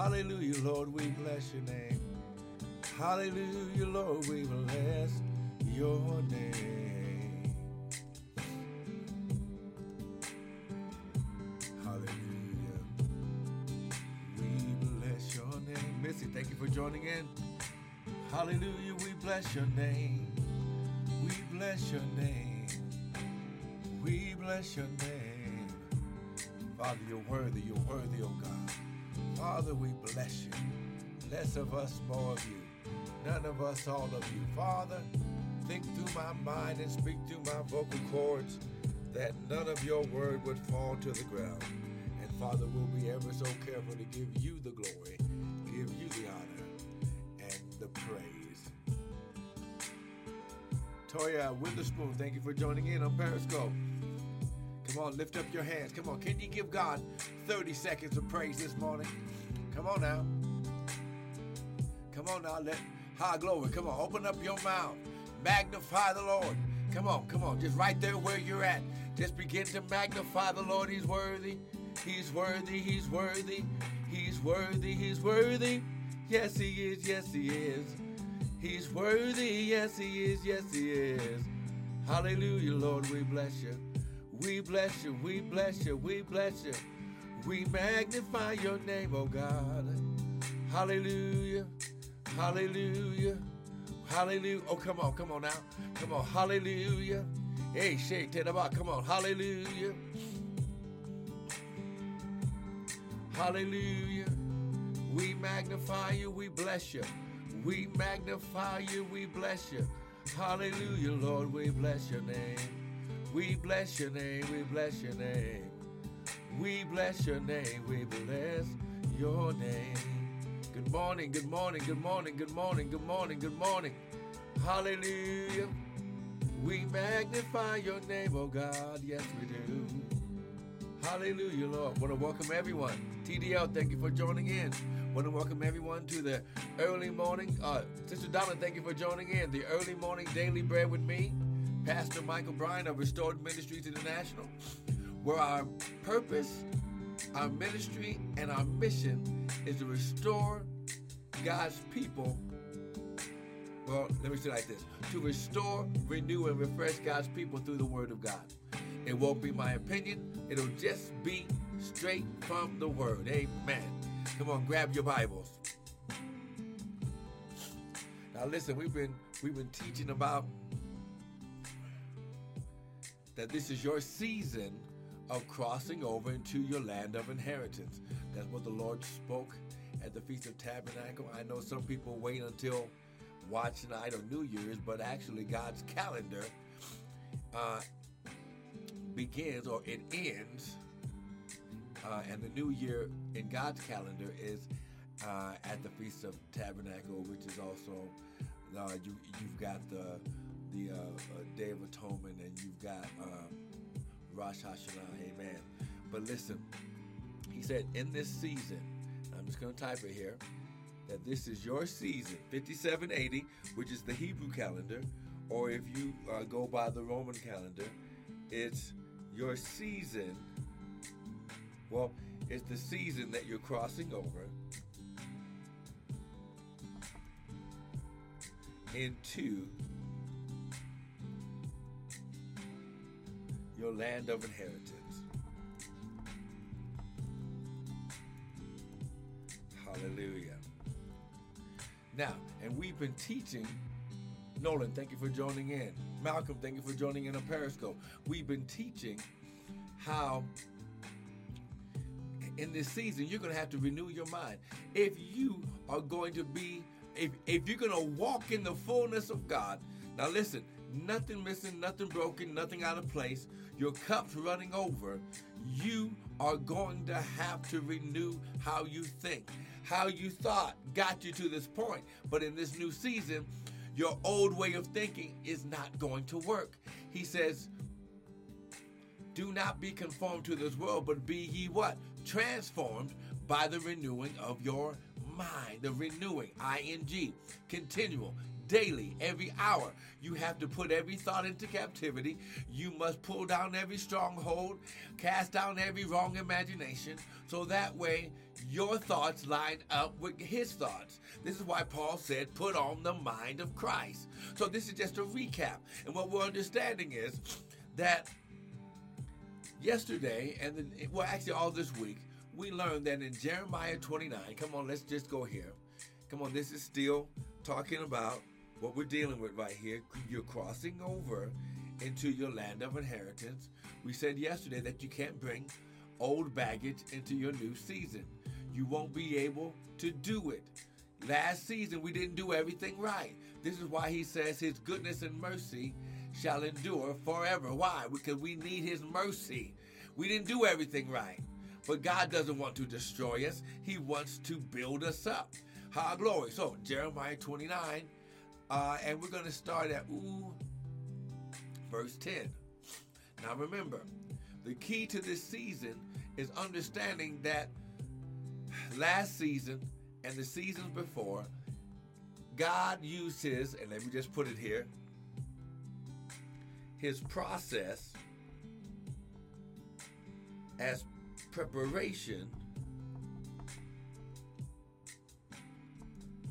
Hallelujah, Lord, we bless your name. Hallelujah, Lord, we bless your name. Hallelujah. We bless your name. Missy, thank you for joining in. Hallelujah, we bless your name. We bless your name. We bless your name. Father, you're worthy, you're worthy, oh God. Father, we bless you. Less of us, more of you. None of us, all of you. Father, think through my mind and speak through my vocal cords that none of your word would fall to the ground. And Father, we'll be ever so careful to give you the glory, give you the honor, and the praise. Toya Witherspoon, thank you for joining in on Periscope. Come on, lift up your hands. Come on, can you give God 30 seconds of praise this morning? Come on now. Come on now, let high glory. Come on, open up your mouth. Magnify the Lord. Come on, come on, just right there where you're at. Just begin to magnify the Lord. He's worthy. He's worthy. He's worthy. He's worthy. He's worthy. Yes, he is. Yes, he is. He's worthy. Yes, he is. Yes, he is. Hallelujah, Lord. We bless you. We bless you. We bless you. We bless you. We magnify your name, oh God. Hallelujah. Hallelujah. Hallelujah. Oh, come on, come on now. Come on. Hallelujah. Hey, shake it about. Come on. Hallelujah. Hallelujah. We magnify you. We bless you. We magnify you. We bless you. Hallelujah, Lord. We bless your name. We bless your name. We bless your name. We bless your name. We bless your name. Good morning, good morning, good morning, good morning, good morning, good morning. Hallelujah. We magnify your name, oh God. Yes, we do. Hallelujah, Lord. Want to welcome everyone. TDL, thank you for joining in. Want to welcome everyone to the early morning. Uh, Sister Donna, thank you for joining in. The early morning daily bread with me, Pastor Michael Bryant of Restored Ministries International, where our purpose, our ministry, and our mission is to restore God's people. Well, let me say like this to restore, renew, and refresh God's people through the Word of God. It won't be my opinion, it'll just be straight from the Word. Amen. Come on, grab your Bibles. Now listen, we've been we've been teaching about that this is your season of crossing over into your land of inheritance. That's what the Lord spoke at the Feast of Tabernacle. I know some people wait until watch night or New Year's, but actually God's calendar uh, begins or it ends, uh, and the new year in God's calendar is uh, at the Feast of Tabernacle, which is also uh, you, you've got the the uh, uh, Day of Atonement, and you've got um, Rosh Hashanah. Amen. But listen, he said in this season, I'm just going to type it here, that this is your season, 5780, which is the Hebrew calendar, or if you uh, go by the Roman calendar, it's your season. Well, it's the season that you're crossing over into your land of inheritance. Hallelujah. Now, and we've been teaching. Nolan, thank you for joining in. Malcolm, thank you for joining in on Periscope. We've been teaching how in this season you're going to have to renew your mind. If you are going to be, if, if you're going to walk in the fullness of God, now listen, nothing missing, nothing broken, nothing out of place, your cup's running over, you are going to have to renew how you think. How you thought got you to this point, but in this new season, your old way of thinking is not going to work. He says, Do not be conformed to this world, but be ye what? Transformed by the renewing of your mind. The renewing, ing, continual, daily, every hour. You have to put every thought into captivity. You must pull down every stronghold, cast down every wrong imagination, so that way your thoughts line up with his thoughts. This is why Paul said, put on the mind of Christ. So this is just a recap. And what we're understanding is that yesterday, and then, well, actually all this week, we learned that in Jeremiah 29, come on, let's just go here. Come on, this is still talking about what we're dealing with right here. You're crossing over into your land of inheritance. We said yesterday that you can't bring old baggage into your new season. You won't be able to do it. Last season, we didn't do everything right. This is why he says his goodness and mercy shall endure forever. Why? Because we need his mercy. We didn't do everything right. But God doesn't want to destroy us, he wants to build us up. High glory. So, Jeremiah 29, uh, and we're going to start at ooh, verse 10. Now, remember, the key to this season is understanding that last season and the seasons before, God used his, and let me just put it here, his process as preparation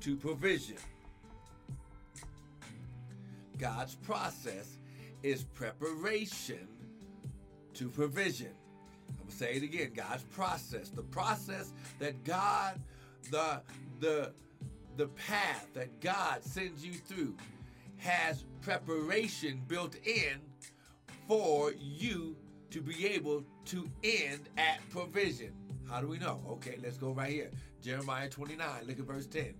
to provision. God's process is preparation to provision. I'm gonna say it again. God's process, the process that God, the the the path that God sends you through, has preparation built in for you to be able to end at provision. How do we know? Okay, let's go right here. Jeremiah 29, look at verse 10.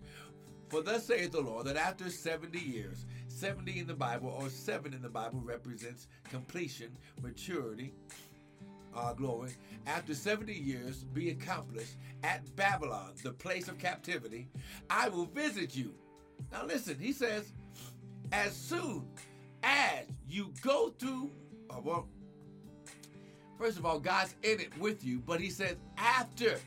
For thus saith the Lord that after 70 years, 70 in the Bible or 7 in the Bible represents completion, maturity, uh, glory. After 70 years be accomplished at Babylon, the place of captivity, I will visit you. Now listen, he says, as soon as you go through, uh, well, first of all, God's in it with you, but he says after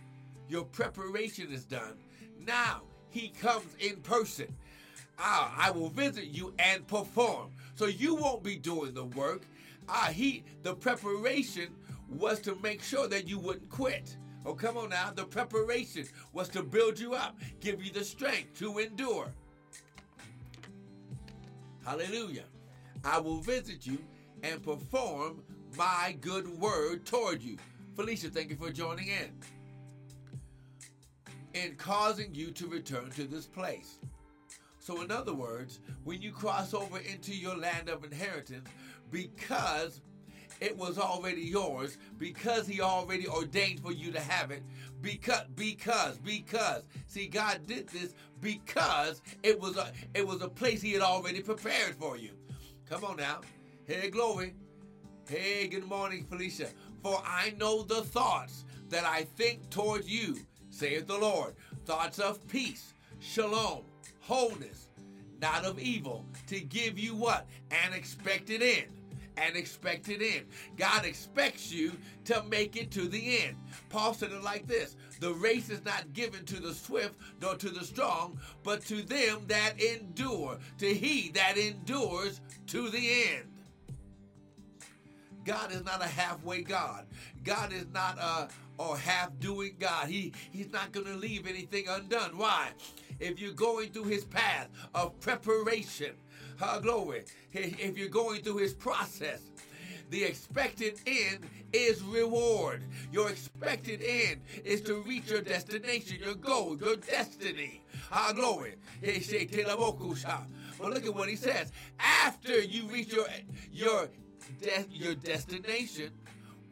your preparation is done, now he comes in person. Ah, I will visit you and perform. So you won't be doing the work. Ah, he the preparation was to make sure that you wouldn't quit. Oh, come on now. The preparation was to build you up, give you the strength to endure. Hallelujah. I will visit you and perform my good word toward you. Felicia, thank you for joining in. In causing you to return to this place. So, in other words, when you cross over into your land of inheritance, because it was already yours, because He already ordained for you to have it, because, because, because. See, God did this because it was a, it was a place He had already prepared for you. Come on now, hey glory, hey good morning, Felicia. For I know the thoughts that I think towards you, saith the Lord, thoughts of peace, shalom wholeness, not of evil, to give you what? An expected end. An expected end. God expects you to make it to the end. Paul said it like this The race is not given to the swift nor to the strong, but to them that endure, to he that endures to the end. God is not a halfway God. God is not a or half doing God. He he's not going to leave anything undone. Why? If you're going through his path of preparation, uh, glory. If you're going through his process, the expected end is reward. Your expected end is to reach your destination, your goal, your destiny. Our glory. But look at what he says. After you reach your your de- your destination,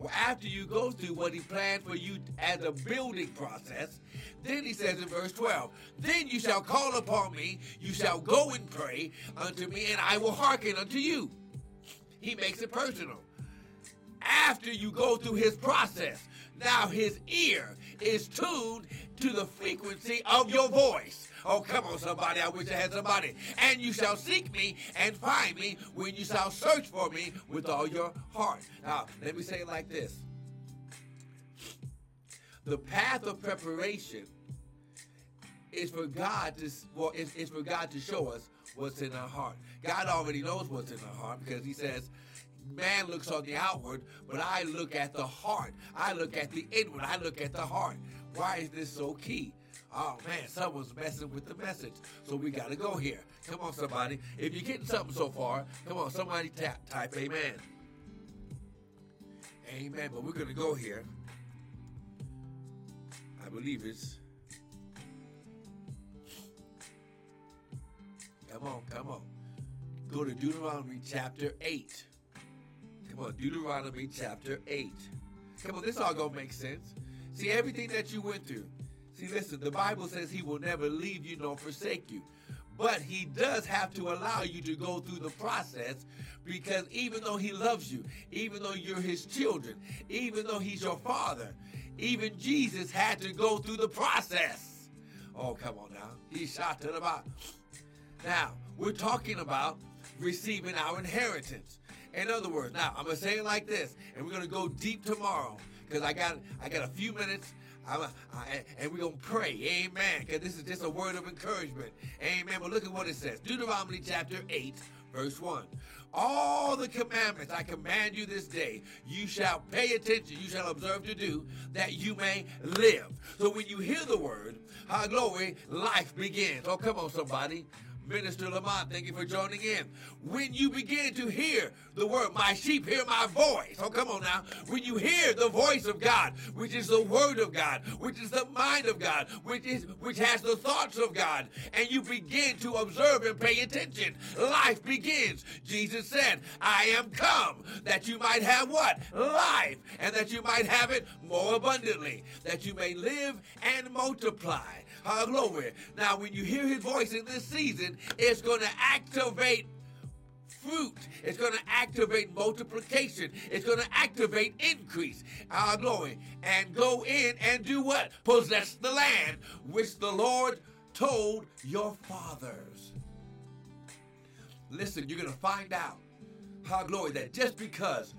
after you go through what he planned for you as a building process, then he says in verse 12, Then you shall call upon me, you shall go and pray unto me, and I will hearken unto you. He makes it personal. After you go through his process, now his ear is tuned to the frequency of your voice. Oh, come on, somebody. I wish I had somebody. And you shall seek me and find me when you shall search for me with all your heart. Now, let me say it like this the path of preparation is for God to well, it's, it's for God to show us what's in our heart. God already knows what's in our heart because He says, "Man looks on the outward, but I look at the heart. I look at the inward. I look at the heart." Why is this so key? Oh man, someone's messing with the message. So we got to go here. Come on, somebody. If you're getting something so far, come on, somebody tap, type amen. Amen. But we're going to go here. I believe it's. Come on, come on. Go to Deuteronomy chapter 8. Come on, Deuteronomy chapter 8. Come on, this all gonna make sense. See, everything that you went through. See, listen, the Bible says he will never leave you nor forsake you. But he does have to allow you to go through the process because even though he loves you, even though you're his children, even though he's your father, even Jesus had to go through the process. Oh, come on now. He shot to the bottom. Now, we're talking about receiving our inheritance. In other words, now I'm gonna say it like this, and we're gonna go deep tomorrow because I got I got a few minutes. I'm a, I, and we're gonna pray, Amen. Because this is just a word of encouragement, Amen. But look at what it says, Deuteronomy chapter eight, verse one. All the commandments I command you this day, you shall pay attention, you shall observe to do, that you may live. So when you hear the word, how glory, life begins. Oh, come on, somebody. Minister Lamont, thank you for joining in. When you begin to hear the word, my sheep hear my voice. Oh, come on now. When you hear the voice of God, which is the word of God, which is the mind of God, which is which has the thoughts of God, and you begin to observe and pay attention, life begins. Jesus said, I am come that you might have what? Life, and that you might have it more abundantly, that you may live and multiply. Hallelujah. glory. Now, when you hear his voice in this season, it's going to activate fruit. It's going to activate multiplication. It's going to activate increase. Our glory. And go in and do what? Possess the land which the Lord told your fathers. Listen, you're going to find out, how glory, that just because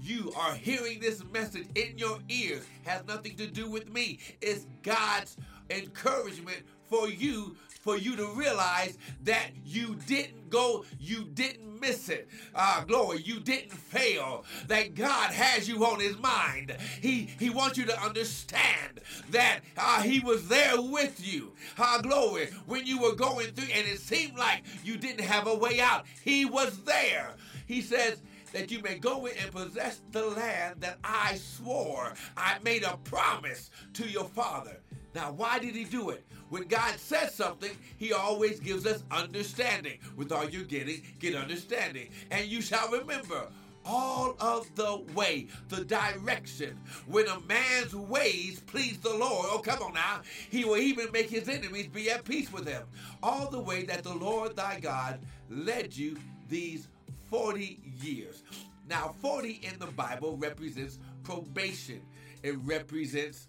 you are hearing this message in your ears has nothing to do with me. It's God's encouragement for you for you to realize that you didn't go, you didn't miss it. Ah, glory, you didn't fail. That God has you on his mind. He he wants you to understand that uh, he was there with you. Ah, glory, when you were going through and it seemed like you didn't have a way out. He was there. He says, that you may go in and possess the land that I swore. I made a promise to your father. Now, why did he do it? When God says something, he always gives us understanding. With all you're getting, get understanding. And you shall remember all of the way, the direction. When a man's ways please the Lord, oh, come on now, he will even make his enemies be at peace with him. All the way that the Lord thy God led you these 40 years. Now, 40 in the Bible represents probation, it represents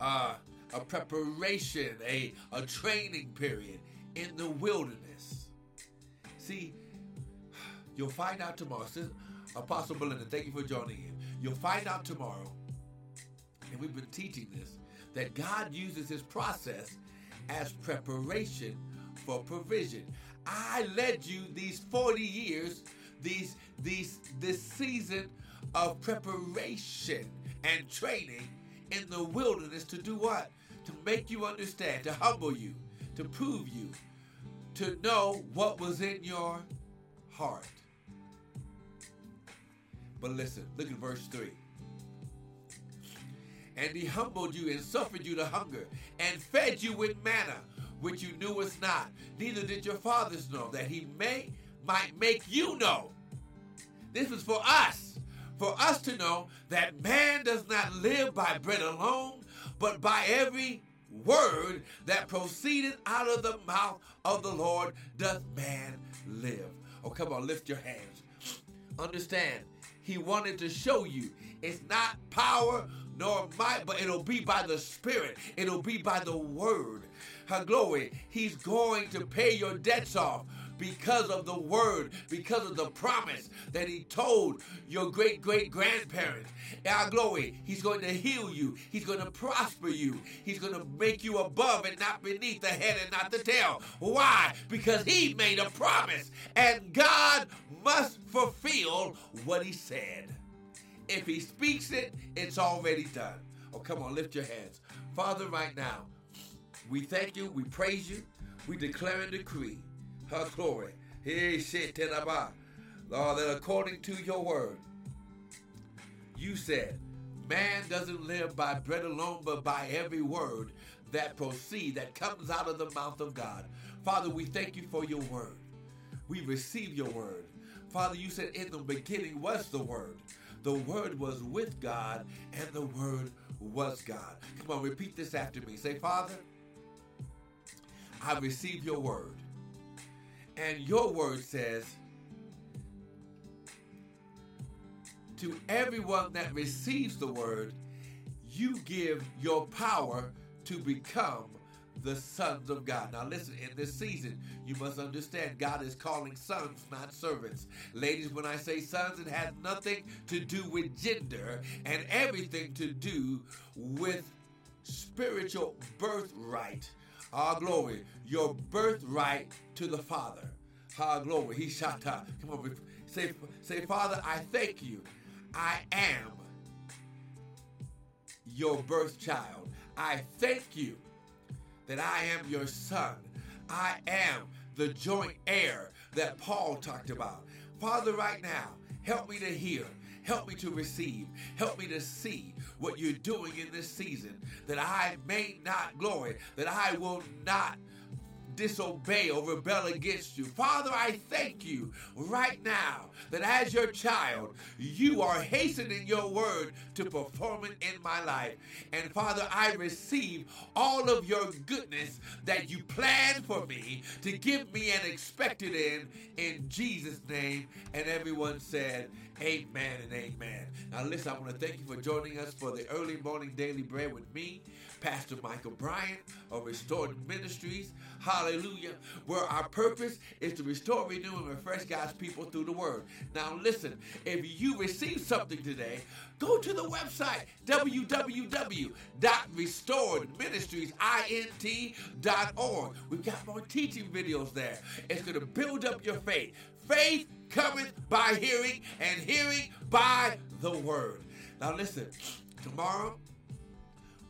uh, a preparation, a, a training period in the wilderness. See, you'll find out tomorrow. Apostle Belinda, thank you for joining in. You'll find out tomorrow, and we've been teaching this, that God uses his process as preparation for provision. I led you these 40 years, these these this season of preparation and training in the wilderness to do what? To make you understand, to humble you, to prove you, to know what was in your heart. But listen, look at verse 3. And he humbled you and suffered you to hunger and fed you with manna, which you knew was not, neither did your fathers know, that he may might make you know. This was for us for us to know that man does not live by bread alone, but by every word that proceeded out of the mouth of the Lord doth man live. Oh, come on, lift your hands. Understand, he wanted to show you it's not power nor might, but it'll be by the Spirit, it'll be by the word. Her glory, he's going to pay your debts off because of the word, because of the promise that he told your great great grandparents. Our glory, he's going to heal you, he's going to prosper you, he's going to make you above and not beneath, the head and not the tail. Why? Because he made a promise, and God must fulfill what he said. If he speaks it, it's already done. Oh, come on, lift your hands. Father, right now, we thank you, we praise you, we declare and decree her glory. Lord, that according to your word, you said, man doesn't live by bread alone, but by every word that proceed, that comes out of the mouth of God. Father, we thank you for your word. We receive your word. Father, you said in the beginning was the word. The word was with God, and the word was God. Come on, repeat this after me. Say, Father, I receive your word. And your word says, to everyone that receives the word, you give your power to become the sons of God. Now, listen, in this season, you must understand God is calling sons, not servants. Ladies, when I say sons, it has nothing to do with gender and everything to do with spiritual birthright. Our glory, your birthright to the Father. Our glory. He shot Come on, say, say, Father, I thank you. I am your birth child. I thank you that I am your son. I am the joint heir that Paul talked about. Father, right now, help me to hear. Help me to receive. Help me to see what you're doing in this season. That I may not glory, that I will not disobey or rebel against you. Father, I thank you right now that as your child, you are hastening your word to perform it in my life. And Father, I receive all of your goodness that you planned for me to give me an expected end in Jesus' name. And everyone said, Amen and amen. Now, listen, I want to thank you for joining us for the early morning daily bread with me, Pastor Michael Bryant of Restored Ministries. Where our purpose is to restore, renew, and refresh God's people through the word. Now, listen, if you receive something today, go to the website www.restoredministriesint.org. We've got more teaching videos there. It's going to build up your faith. Faith cometh by hearing, and hearing by the word. Now, listen, tomorrow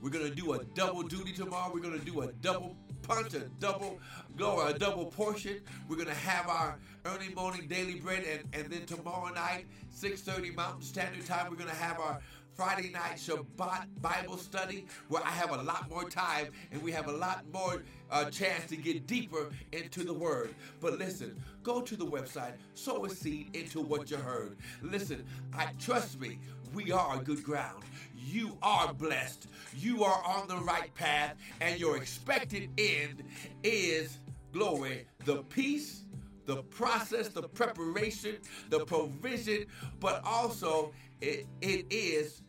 we're going to do a double duty tomorrow. We're going to do a double punch, a double go, a double portion. We're going to have our early morning daily bread, and, and then tomorrow night, 6.30 Mountain Standard Time, we're going to have our Friday night Shabbat Bible study where I have a lot more time and we have a lot more uh, chance to get deeper into the Word. But listen, go to the website, sow a seed into what you heard. Listen, I trust me, we are good ground. You are blessed. You are on the right path, and your expected end is glory, the peace the process, the preparation, the provision, but also it, it is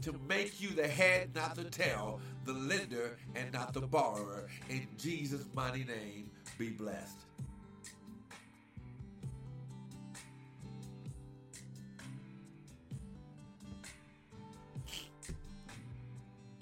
to make you the head, not the tail, the lender and not the borrower. In Jesus' mighty name, be blessed.